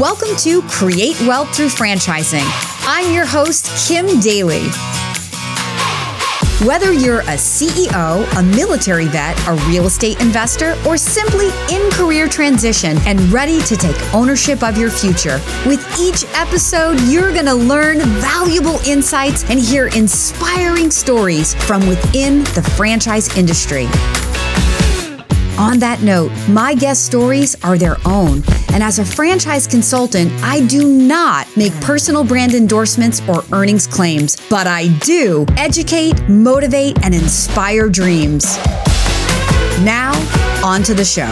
Welcome to Create Wealth Through Franchising. I'm your host, Kim Daly. Whether you're a CEO, a military vet, a real estate investor, or simply in career transition and ready to take ownership of your future, with each episode, you're going to learn valuable insights and hear inspiring stories from within the franchise industry. On that note, my guest stories are their own. And as a franchise consultant, I do not make personal brand endorsements or earnings claims, but I do educate, motivate, and inspire dreams. Now, on to the show.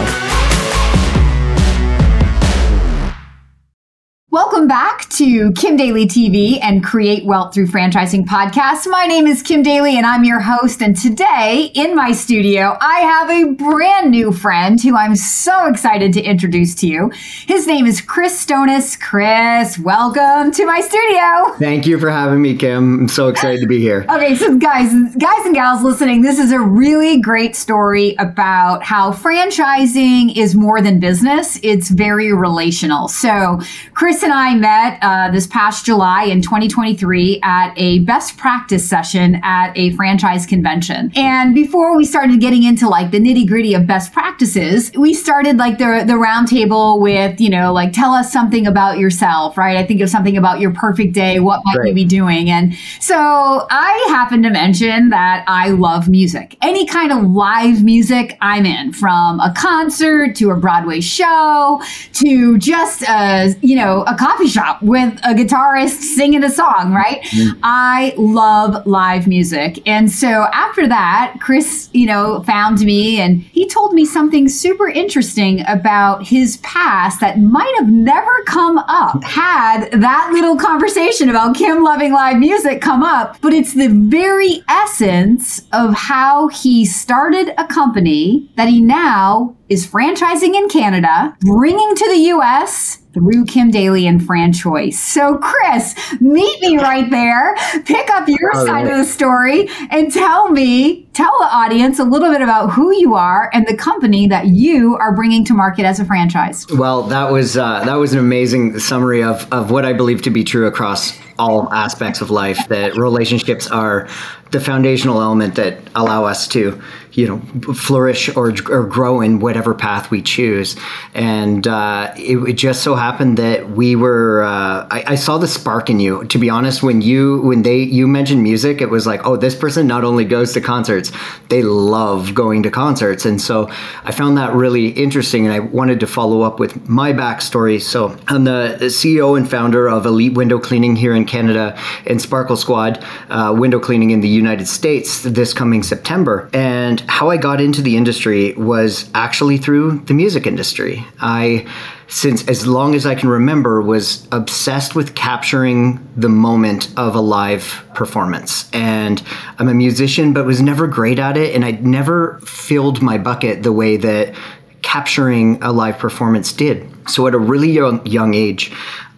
Welcome back to Kim Daly TV and Create Wealth Through Franchising podcast. My name is Kim Daly and I'm your host. And today in my studio, I have a brand new friend who I'm so excited to introduce to you. His name is Chris Stoness. Chris, welcome to my studio. Thank you for having me, Kim. I'm so excited to be here. Okay, so guys, guys and gals listening, this is a really great story about how franchising is more than business. It's very relational. So, Chris Chris and I met uh, this past July in 2023 at a best practice session at a franchise convention. And before we started getting into like the nitty gritty of best practices, we started like the the roundtable with you know like tell us something about yourself, right? I think of something about your perfect day. What might you be doing? And so I happened to mention that I love music. Any kind of live music, I'm in. From a concert to a Broadway show to just a you know a coffee shop with a guitarist singing a song, right? Mm. I love live music. And so after that, Chris, you know, found me and he told me something super interesting about his past that might have never come up had that little conversation about Kim loving live music come up. But it's the very essence of how he started a company that he now is franchising in Canada, bringing to the US through Kim Daly and FranChoice. So, Chris, meet me right there. Pick up your All side right. of the story and tell me, tell the audience a little bit about who you are and the company that you are bringing to market as a franchise. Well, that was uh, that was an amazing summary of of what I believe to be true across all aspects of life. That relationships are the foundational element that allow us to you know flourish or, or grow in whatever path we choose. And uh, it, it, just so happened that we were uh, I, I, saw the spark in you. To be honest when you when they you mentioned music it was like oh this person not only goes to concerts they love going to concerts. And so I found that really interesting and I wanted to follow up with my backstory. So I'm the CEO and founder of Elite Window Cleaning here in Canada and Sparkle Squad uh, window cleaning in the United States this coming September and how I got into the industry was actually through the music industry. I, since as long as I can remember, was obsessed with capturing the moment of a live performance. And I'm a musician, but was never great at it. And I never filled my bucket the way that capturing a live performance did. So at a really young, young age,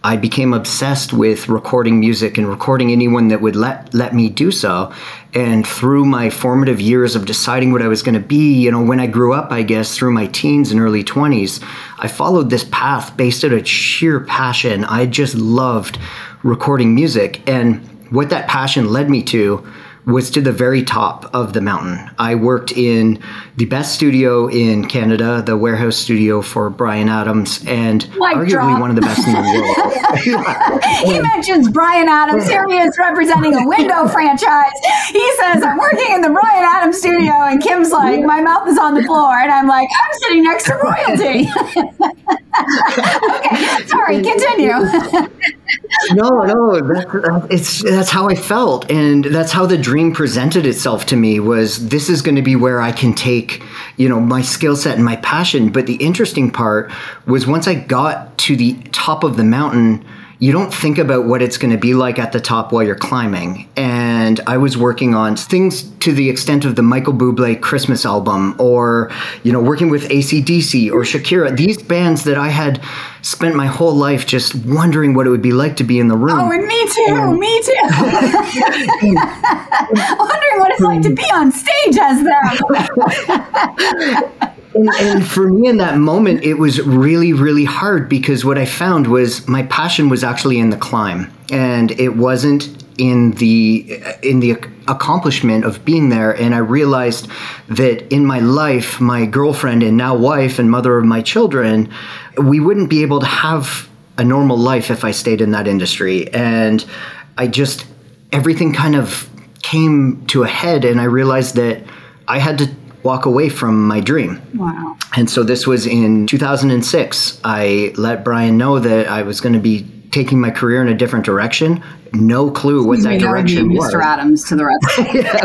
I became obsessed with recording music and recording anyone that would let let me do so. And through my formative years of deciding what I was going to be, you know, when I grew up, I guess through my teens and early 20s, I followed this path based on a sheer passion. I just loved recording music and what that passion led me to was to the very top of the mountain. I worked in the best studio in Canada, the warehouse studio for Bryan Adams, and Mic arguably drop. one of the best in the world. he mentions Bryan Adams. Here he is representing a window franchise. He says, I'm working in the Bryan Adams studio, and Kim's like, my mouth is on the floor, and I'm like, I'm sitting next to royalty. okay, sorry, continue. No, no, that's, it's that's how I felt, and that's how the dream presented itself to me. Was this is going to be where I can take, you know, my skill set and my passion. But the interesting part was once I got to the top of the mountain you don't think about what it's going to be like at the top while you're climbing. And I was working on things to the extent of the Michael Bublé Christmas album, or you know, working with ACDC or Shakira. These bands that I had spent my whole life just wondering what it would be like to be in the room. Oh, and me too. And, me too. wondering what it's like to be on stage as them. and, and for me in that moment, it was really, really hard because what I found was my passion was actually in the climb, and it wasn't in the in the accomplishment of being there. And i realized that in my life my girlfriend and now wife and mother of my children we wouldn't be able to have a normal life if i stayed in that industry. And i just everything kind of came to a head. And i realized that i had to walk away from my dream. Wow. And so this was in 2006. I let Bryan know that I was going to be taking my career in a different direction. No clue what that direction that was. Mr. Adams to the rest. yeah,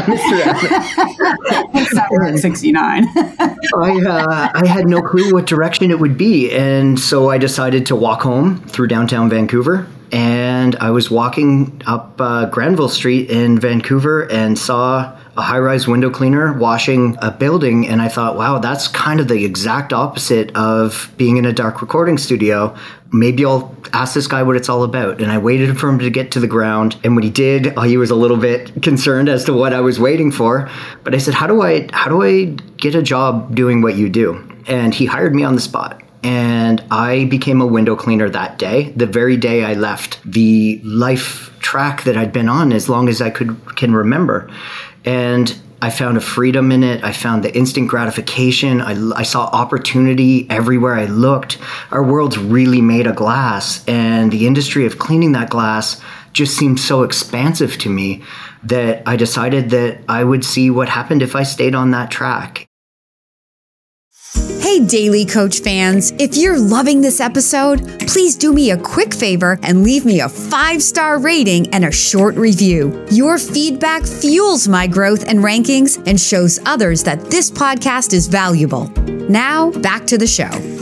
Mr. Adams. 69. I, uh, I had no clue what direction it would be. And so I decided to walk home through downtown Vancouver. And I was walking up uh, Granville Street in Vancouver and saw a high rise window cleaner washing a building. And I thought, wow, that's kind of the exact opposite of being in a dark recording studio. Maybe I'll ask this guy what it's all about. And I waited for him to get to the ground. And when he did, oh, he was a little bit concerned as to what I was waiting for. But I said, how do I, how do I get a job doing what you do? And he hired me on the spot and I became a window cleaner that day, the very day I left the life track that I'd been on as long as I could can remember. And I found a freedom in it. I found the instant gratification. I, I, saw opportunity everywhere I looked. Our world's really made of glass, and the industry of cleaning that glass just seemed so expansive to me that I decided that I would see what happened if I stayed on that track. Hey, Daily Coach fans, if you're loving this episode, please do me a quick favor and leave me a five star rating and a short review. Your feedback fuels my growth and rankings and shows others that this podcast is valuable. Now, back to the show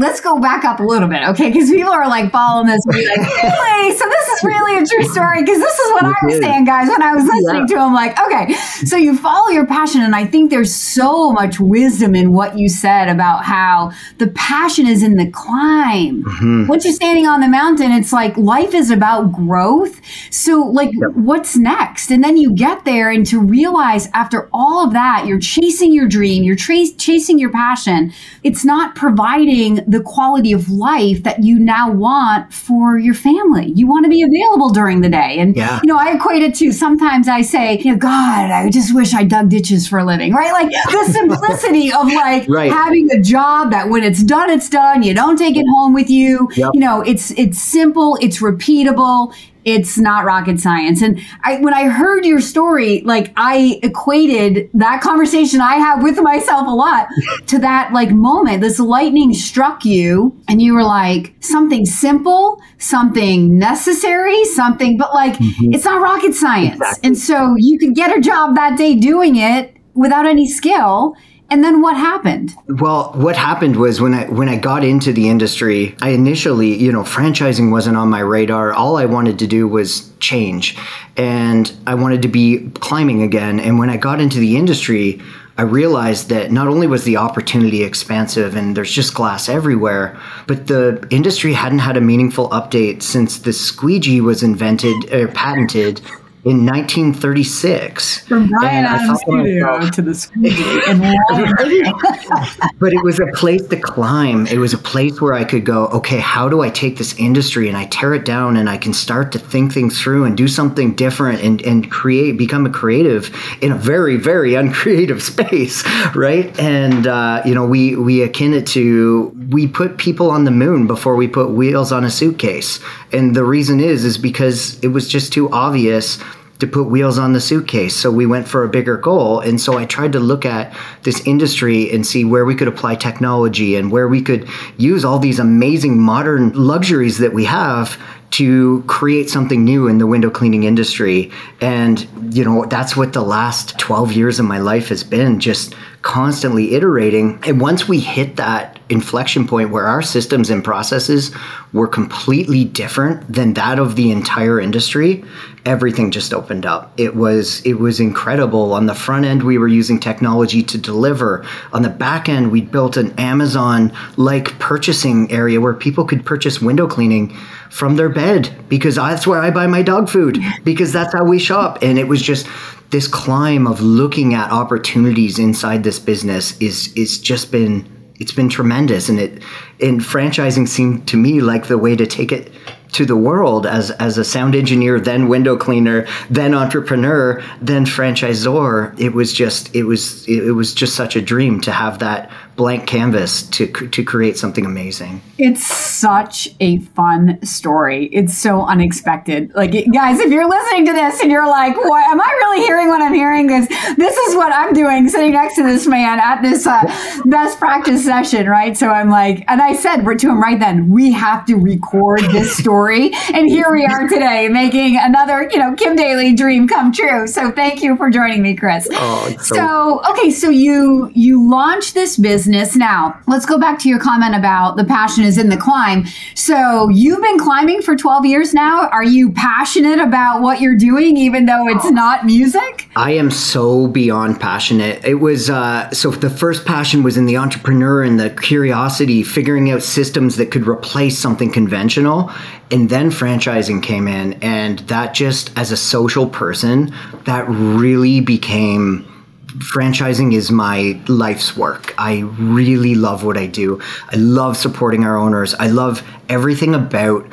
let's go back up a little bit, okay? Because people are like following this, like, really? So this is really a true story. Because this is what I was saying, guys, when I was listening yeah. to him. Like, okay, so you follow your passion, and I think there's so much wisdom in what you said about how the passion is in the climb. Mm-hmm. Once you're standing on the mountain, it's like life is about growth. So, like, yep. what's next? And then you get there, and to realize after all of that, you're chasing your dream, you're tra- chasing your passion. It's not providing the quality of life that you now want for your family. You want to be available during the day. And, yeah. you know, I equate it to sometimes I say, you know, God, I just wish I dug ditches for a living, right? Like the simplicity of like right. having a job that when it's done, it's done. You don't take it home with you. Yep. You know, it's, it's simple, it's repeatable it's not rocket science. And I, when I heard your story, like I equated that conversation I have with myself a lot to that like moment. This lightning struck you, and you were like, something simple, something necessary, something, but like mm-hmm. it's not rocket science. Exactly. And so you could get a job that day doing it without any skill and then what happened? Well, what happened was when I when I got into the industry, I initially, you know, franchising wasn't on my radar. All I wanted to do was change. And I wanted to be climbing again. And when I got into the industry, I realized that not only was the opportunity expansive and there's just glass everywhere, but the industry hadn't had a meaningful update since the squeegee was invented or patented in 1936. From Bryan Adams Studio to the school. but it was a place to climb. It was a place where I could go, okay, how do I take this industry and I tear it down and I can start to think things through and do something different and, and create, become a creative in a very, very uncreative space, right? And, uh, you know, we, we akin it to, we put people on the moon before we put wheels on a suitcase. And the reason is, is because it was just too obvious to put wheels on the suitcase. So we went for a bigger goal. And so I tried to look at this industry and see where we could apply technology and where we could use all these amazing modern luxuries that we have to create something new in the window cleaning industry. And, you know, that's what the last 12 years of my life has been just constantly iterating. And once we hit that inflection point where our systems and processes were completely different than that of the entire industry, everything just opened up. It was it was incredible. On the front end, we were using technology to deliver. On the back end, we built an Amazon like purchasing area where people could purchase window cleaning from their bed because that's where I buy my dog food because that's how we shop. And it was just this climb of looking at opportunities inside this business is is just been it's been tremendous and it and franchising seemed to me like the way to take it to the world as as a sound engineer, then window cleaner, then entrepreneur, then franchisor. It was just it was it was just such a dream to have that blank canvas to to create something amazing. It's such a fun story. It's so unexpected. Like guys, if you're listening to this and you're like, "What am I really hearing what I'm hearing?" Because this is what I'm doing, sitting next to this man at this uh, best practice session, right? So I'm like, and I said to him right then, "We have to record this story." story. And here we are today making another, you know, Kim Daly dream come true. So thank you for joining me, Chris. Oh, so-, so okay, so you you launched this business. Now let's go back to your comment about the passion is in the climb. So you've been climbing for 12 years now. Are you passionate about what you're doing, even though it's not music? I am so beyond passionate. It was uh, so the first passion was in the entrepreneur and the curiosity, figuring out systems that could replace something conventional and then franchising came in and that just as a social person that really became franchising is my life's work. I really love what i do. I love supporting our owners. I love everything about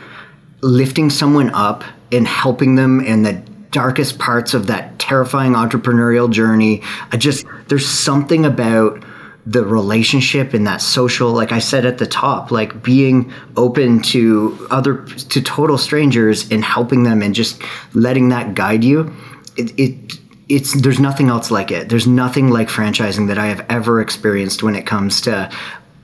lifting someone up and helping them in the darkest parts of that terrifying entrepreneurial journey. I just there's something about the relationship and that social like i said at the top like being open to other to total strangers and helping them and just letting that guide you. It, it it's there's nothing else like it there's nothing like franchising that i have ever experienced when it comes to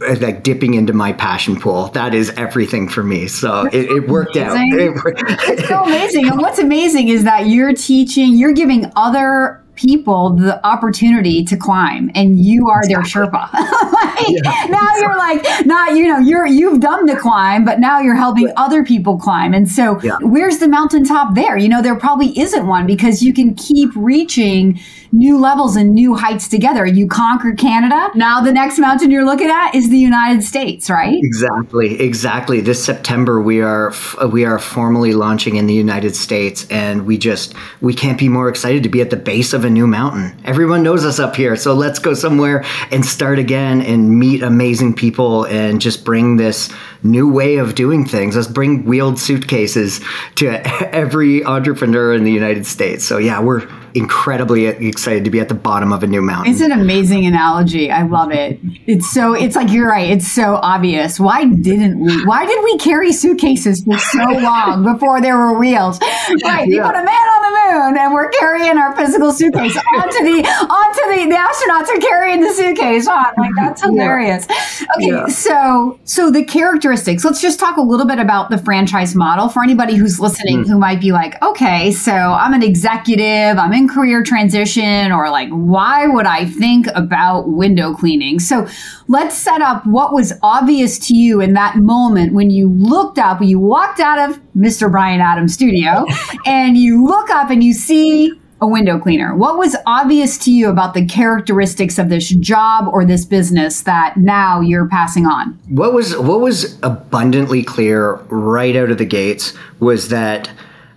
uh, like dipping into my passion pool. That is everything for me. So it, it, worked amazing. out. it's so amazing. And what's amazing is that you're teaching, you're giving other people the opportunity to climb and you are their sherpa. Like, yeah. now you're like not you know you're you've done the climb but now you're helping other people climb. And so yeah. where's the mountaintop there? You know there probably isn't one because you can keep reaching new levels and new heights together you conquered canada now the next mountain you're looking at is the united states right exactly exactly this september we are we are formally launching in the united states and we just we can't be more excited to be at the base of a new mountain. Everyone knows us up here, so let's go somewhere and start again and meet amazing people and just bring this new way of doing things. Let's bring wheeled suitcases to every entrepreneur in the United States. So yeah, we're incredibly excited to be at the bottom of a new mountain. It's an amazing analogy. I love it. It's so it's like you're right. It's so obvious. Why didn't we? Why did we carry suitcases for so long before there were wheels? Right. Yeah. You put a man on the moon and we're carrying our physical suitcase onto the onto the the astronauts are carrying the suitcase on. Like that's hilarious. Yeah. Okay, yeah. so so the characteristics. Let's just talk a little bit about the franchise model for anybody who's listening mm. who might be like, okay, so I'm an executive, I'm in in career transition or like why would I think about window cleaning? So let's set up what was obvious to you in that moment when you looked up, when you walked out of Mr. Bryan Adams studio and you look up and you see a window cleaner. What was obvious to you about the characteristics of this job or this business that now you're passing on? What was what was abundantly clear right out of the gates was that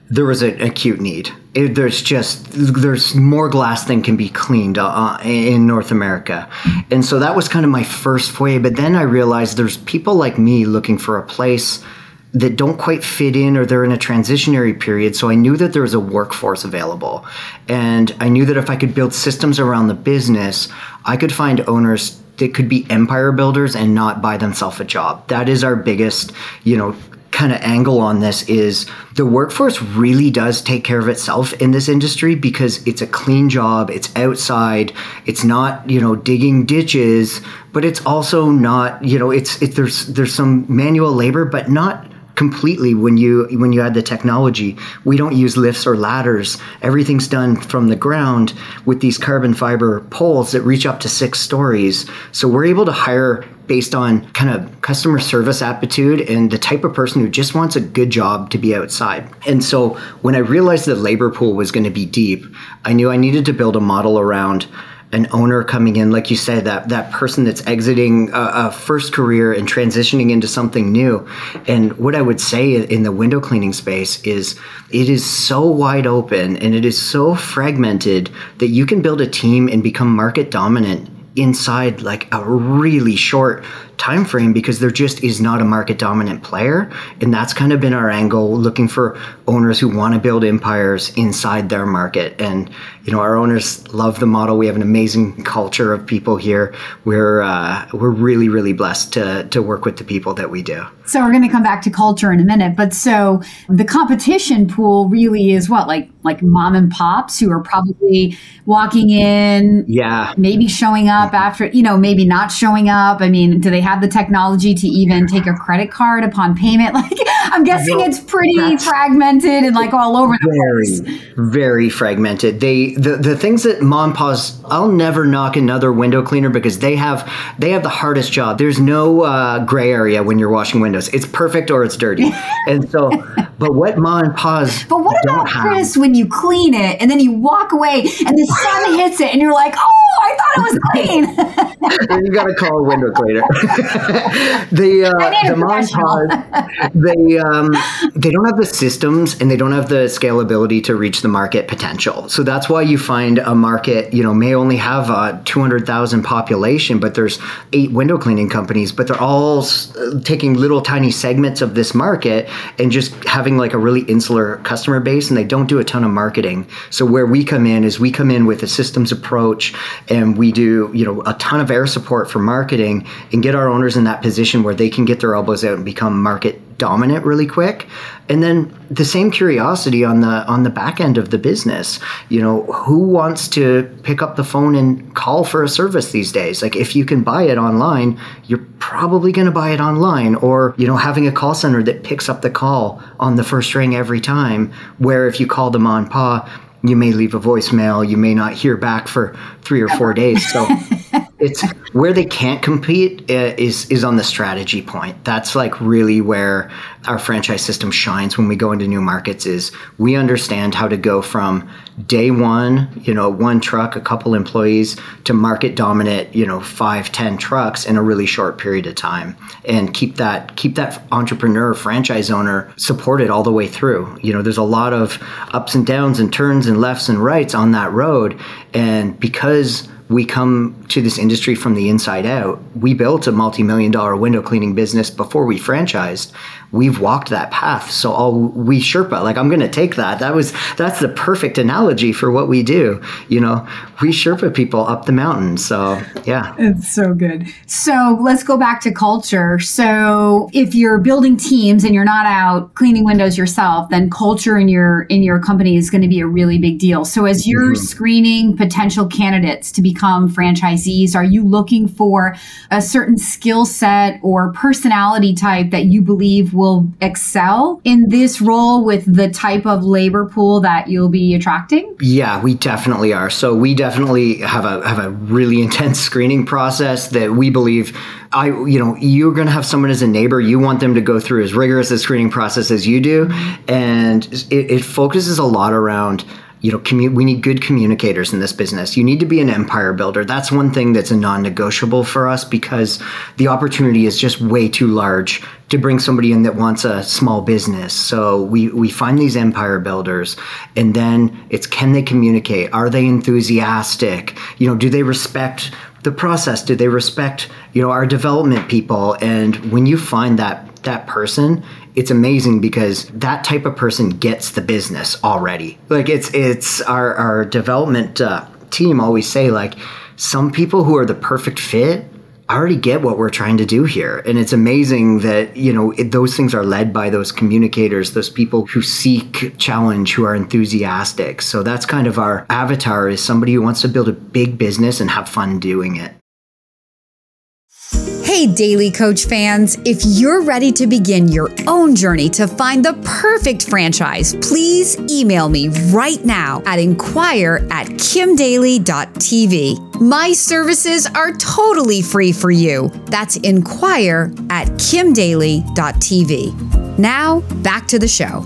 there was an acute need. It, there's just there's more glass than can be cleaned uh, in North America, and so that was kind of my first foray. But then I realized there's people like me looking for a place that don't quite fit in or they're in a transitionary period. So I knew that there was a workforce available, and I knew that if I could build systems around the business, I could find owners that could be empire builders and not buy themselves a job. That is our biggest, you know, kind of angle on this is the workforce really does take care of itself in this industry because it's a clean job, it's outside, it's not, you know, digging ditches, but it's also not, you know, it's it, there's there's some manual labor but not completely when you when you add the technology. We don't use lifts or ladders. Everything's done from the ground with these carbon fiber poles that reach up to 6 stories. So we're able to hire based on kind of customer service aptitude and the type of person who just wants a good job to be outside. And so when I realized the labor pool was going to be deep, I knew I needed to build a model around an owner coming in, like you said, that that person that's exiting a, a, first career and transitioning into something new. And what I would say in the window cleaning space is it is so wide open and it is so fragmented that you can build a team and become market dominant inside like a really short time frame because there just is not a market dominant player and that's kind of been our angle looking for owners who want to build empires inside their market and you know our owners love the model we have an amazing culture of people here we're uh, we're really really blessed to to work with the people that we do so we're going to come back to culture in a minute but so the competition pool really is what like like mom and pops who are probably walking in yeah maybe showing up after you know maybe not showing up i mean do they have the technology to even take a credit card upon payment. Like I'm guessing it's pretty fragmented and like all over the very, place. Very fragmented. They the, the things that mom and pa's I'll never knock another window cleaner because they have they have the hardest job. There's no uh, gray area when you're washing windows. It's perfect or it's dirty. and so but what mom and pa's But what about Chris have, when you clean it and then you walk away and the sun hits it and you're like, oh, I thought it was clean. and you got to call a window cleaner. the uh, the montage they um, they don't have the systems and they don't have the scalability to reach the market potential. So that's why you find a market you know may only have a two hundred thousand population, but there's eight window cleaning companies, but they're all taking little tiny segments of this market and just having like a really insular customer base, and they don't do a ton of marketing. So where we come in is we come in with a systems approach, and we do you know a ton of air support for marketing and get our owners in that position where they can get their elbows out and become market dominant really quick. And then the same curiosity on the on the back end of the business. You know who wants to pick up the phone and call for a service these days? Like if you can buy it online you're probably going to buy it online. Or you know having a call center that picks up the call on the first ring every time where if you call them on pa you may leave a voicemail. You may not hear back for three or four days. So it's where they can't compete uh, is is on the strategy point. That's like really where our franchise system shines when we go into new markets. Is we understand how to go from day one, you know, one truck, a couple employees, to market dominant, you know, five, ten trucks in a really short period of time, and keep that keep that entrepreneur, franchise owner supported all the way through. You know, there's a lot of ups and downs and turns and lefts and rights on that road, and because we come to this industry from the inside out. We built a multi-million dollar window cleaning business before we franchised. We've walked that path. So all we Sherpa, like I'm going to take that. That was that's the perfect analogy for what we do. You know, we Sherpa people up the mountain. So yeah, it's so good. So let's go back to culture. So if you're building teams and you're not out cleaning windows yourself, then culture in your in your company is going to be a really big deal. So as you're mm-hmm. screening potential candidates to become franchisees, are you looking for a certain skill set or personality type that you believe will excel in this role with the type of labor pool that you'll be attracting? Yeah, we definitely are. So we definitely have a have a really intense screening process that we believe I you know you're going to have someone as a neighbor you want them to go through as rigorous a screening process as you do and it, it focuses a lot around you know, commu- we need good communicators in this business. You need to be an empire builder. That's one thing that's a non-negotiable for us because the opportunity is just way too large to bring somebody in that wants a small business. So we we find these empire builders and then it's can they communicate? Are they enthusiastic? You know, do they respect the process? Do they respect, you know, our development people? And when you find that that person, it's amazing because that type of person gets the business already. Like it's it's our our development uh, team always say like some people who are the perfect fit already get what we're trying to do here. And it's amazing that, you know, it, those things are led by those communicators, those people who seek challenge, who are enthusiastic. So that's kind of our avatar is somebody who wants to build a big business and have fun doing it. Hey, Daily Coach fans, if you're ready to begin your own journey to find the perfect franchise, please email me right now at inquire at kimdaly.tv. My services are totally free for you. That's inquire at kimdaly.tv. Now, back to the show.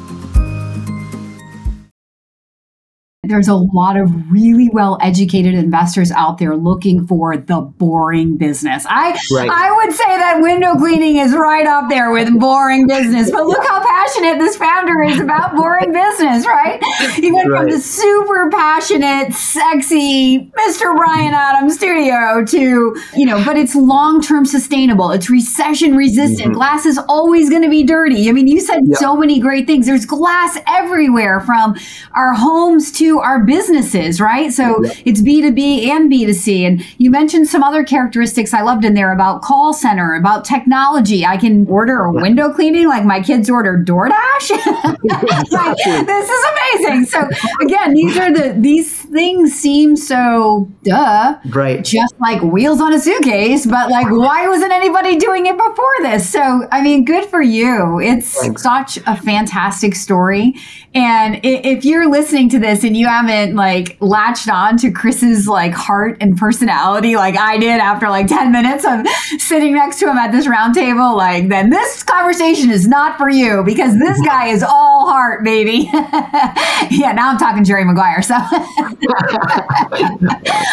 There's a lot of really well educated investors out there looking for the boring business. I right. I would say that window cleaning is right up there with boring business. But look how passionate this founder is about boring business, right? He went right. from the super passionate, sexy Mr. Bryan Adams studio to, you know, but it's long-term sustainable. It's recession resistant. Mm-hmm. Glass is always going to be dirty. I mean, you said yep. so many great things. There's glass everywhere from our homes to our businesses, right? So yep. it's B2B and B2C. And you mentioned some other characteristics I loved in there about call center, about technology. I can order a window cleaning like my kids order DoorDash. like, this is amazing. So again, these are the these things seem so duh. Right. Just like wheels on a suitcase, but like why wasn't anybody doing it before this? So I mean, good for you. It's Thanks. such a fantastic story. And if you're listening to this and you haven't like latched on to Chris's like heart and personality like I did after like 10 minutes of sitting next to him at this round table, like then this conversation is not for you because this guy is all heart, baby. yeah, now I'm talking Jerry Maguire. So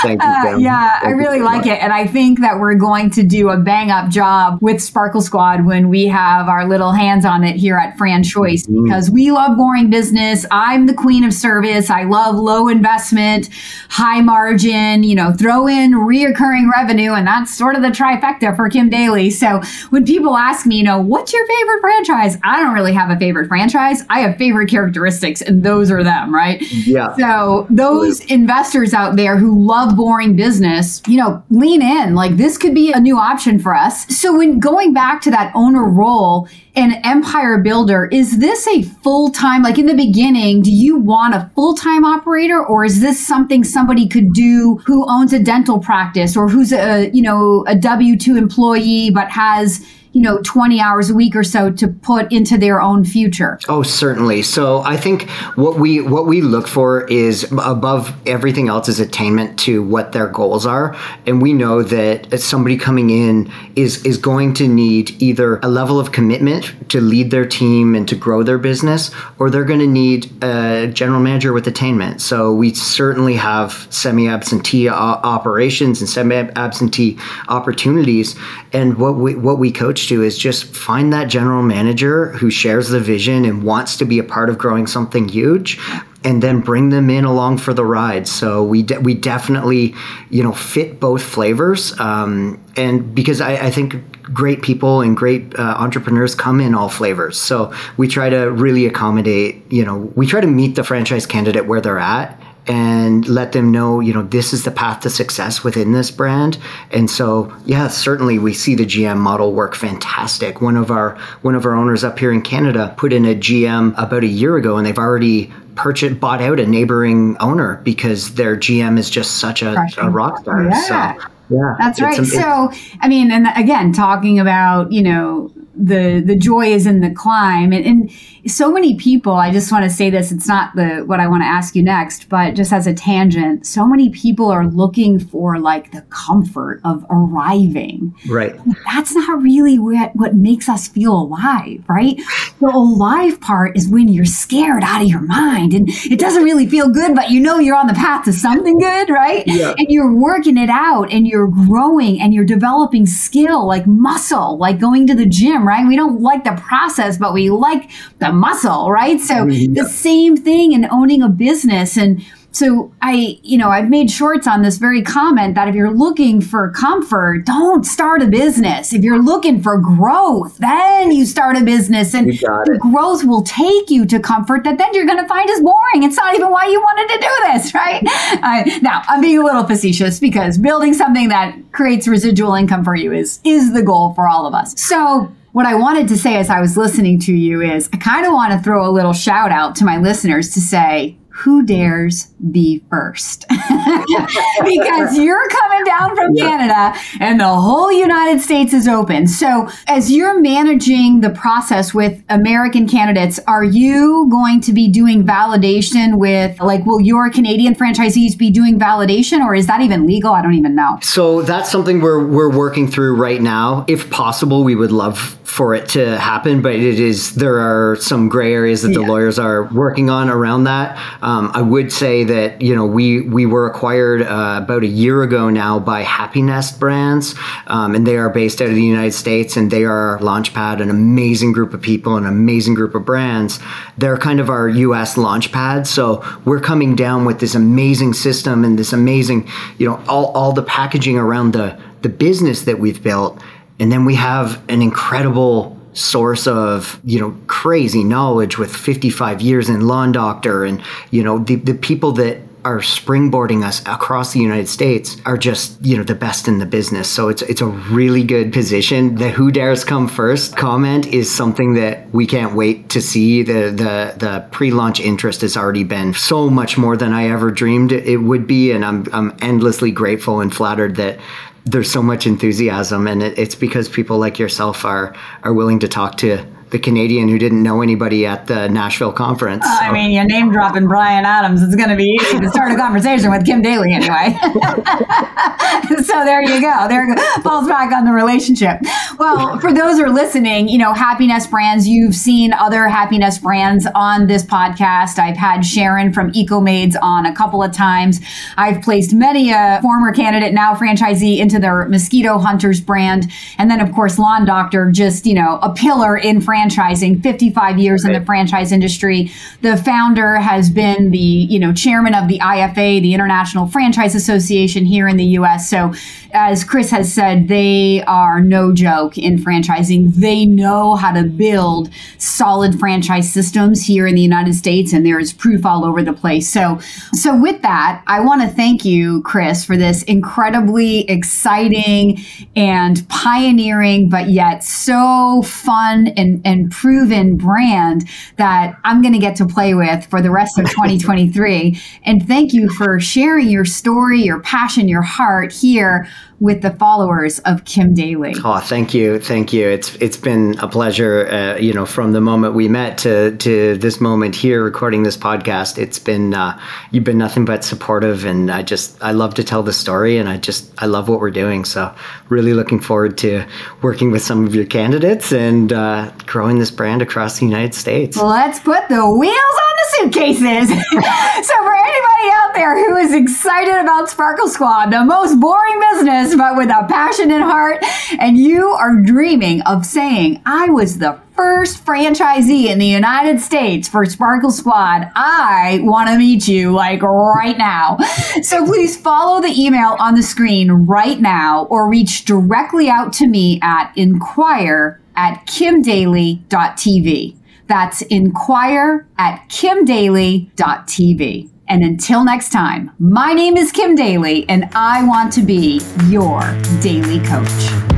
Thank you. Uh, yeah, I really like it. And I think that we're going to do a bang up job with Sparkle Squad when we have our little hands on it here at FranChoice mm-hmm. because we love boring business. I'm the queen of service. I love low investment, high margin, you know, throw in reoccurring revenue. And that's sort of the trifecta for Kim Daly. So when people ask me, you know, what's your favorite franchise? I don't really have a favorite franchise. I have favorite characteristics, and those are them, right? Yeah. So those investors out there who love boring business, you know, lean in. Like this could be a new option for us. So when going back to that owner role, and empire builder, is this a full time, like in the beginning, do you want a full time operator or is this something somebody could do who owns a dental practice or who's a, you know, a W 2 employee but has you know 20 hours a week or so to put into their own future. Oh certainly. So i think what we what we look for is above everything else is attainment to what their goals are. And we know that somebody coming in is is going to need either a level of commitment to lead their team and to grow their business or they're going to need a general manager with attainment. So we certainly have semi-absentee operations and semi-absentee opportunities. And what we what we coach to is just find that general manager who shares the vision and wants to be a part of growing something huge and then bring them in along for the ride. So we de- we definitely you know fit both flavors, um, and because I, I, think great people and great uh, entrepreneurs come in all flavors. So we try to really accommodate. You know, we try to meet the franchise candidate where they're at and let them know, you know, this is the path to success within this brand. And so, yeah, certainly we see the GM model work fantastic. One of our one of our owners up here in Canada put in a GM about a year ago, and they've already purchased bought out a neighboring owner because their GM is just such a, a rock star. Yeah. So, yeah, that's right. so, I mean, and again, talking about you know the the joy is in the climb, and, and so many people i just want to say this it's not the what i want to ask you next but just as a tangent so many people are looking for like the comfort of arriving. Right. That's not really what what makes us feel alive right? The alive part is when you're scared out of your mind and it doesn't really feel good but you know you're on the path to something good right? Yeah. and you're working it out and you're growing and you're developing skill like muscle like going to the gym right we don't like the process but we like the muscle, right? So mm-hmm. the same thing in owning a business. And so I, you know, I've made shorts on this very comment that if you're looking for comfort, don't start a business. If you're looking for growth, then you start a business and the growth will take you to comfort that then you're going to find is boring. It's not even why you wanted to do this, right? Uh, now, I'm being a little facetious because building something that creates residual income for you is is the goal for all of us. So, what I wanted to say as I was listening to you is I kind of want to throw a little shout out to my listeners to say, who dares be first? because you're coming down from yeah. Canada and the whole United States is open. So, as you're managing the process with American candidates, are you going to be doing validation with, like, will your Canadian franchisees be doing validation or is that even legal? I don't even know. So, that's something we're, we're working through right now. If possible, we would love for it to happen, but it is, there are some gray areas that yeah. the lawyers are working on around that Um, I would say that you know we we were acquired uh, about a year ago now by Happinest Brands, um, and they are based out of the United States, and they are launchpad, an amazing group of people, an amazing group of brands. They're kind of our U.S. launchpad, so we're coming down with this amazing system and this amazing, you know, all all the packaging around the the business that we've built, and then we have an incredible source of you know crazy knowledge with 55 years in lawn doctor and you know the, the people that are springboarding us across the United States are just you know the best in the business. So it's it's a really good position. The who dares come first comment is something that we can't wait to see. The the the pre-launch interest has already been so much more than I ever dreamed it would be, and I'm I'm endlessly grateful and flattered that there's so much enthusiasm, and it, it's because people like yourself are are willing to talk to the Canadian who didn't know anybody at the Nashville conference. So. I mean, you name dropping Bryan Adams. It's going to be easy to start a conversation with Kim Daly anyway. so there you go. There falls back on the relationship. Well, for those who are listening, you know, Happinest Brands, you've seen other Happinest Brands on this podcast. I've had Sharon from EcoMaids on a couple of times. I've placed many a former candidate, now franchisee, into their Mosquito Hunters brand. And then, of course, Lawn Doctor, just, you know, a pillar in France franchising, 55 years in the franchise industry. The founder has been the, you know, chairman of the IFA, the International Franchise Association here in the US. So as Chris has said, they are no joke in franchising. They know how to build solid franchise systems here in the United States, and there is proof all over the place. So, so with that, I want to thank you, Chris, for this incredibly exciting and pioneering, but yet so fun and, and proven brand that I'm going to get to play with for the rest of 2023. and thank you for sharing your story, your passion, your heart here with the followers of Kim Daly. Oh, thank you, thank you. It's it's been a pleasure. Uh, you know, from the moment we met to to this moment here recording this podcast, it's been uh, you've been nothing but supportive, and I just I love to tell the story, and I just I love what we're doing. So really looking forward to working with some of your candidates and uh, growing this brand across the United States. Let's put the wheels on the suitcases. so for anybody out there who is excited about Sparkle Squad, the most boring business but with a passion and heart, and you are dreaming of saying, I was the first franchisee in the United States for Sparkle Squad, I want to meet you like right now. So please follow the email on the screen right now or reach directly out to me at inquire at kimdaly.tv. That's inquire at kimdaly.tv. And until next time, my name is Kim Daly, and I want to be your daily coach.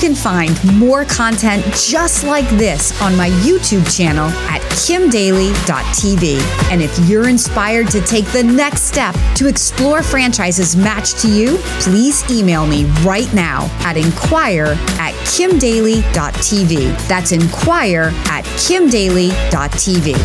Can find more content just like this on my YouTube channel at kimdaly.tv. And if you're inspired to take the next step to explore franchises matched to you, please email me right now at inquire at kimdaly.tv. That's inquire at kimdaly.tv.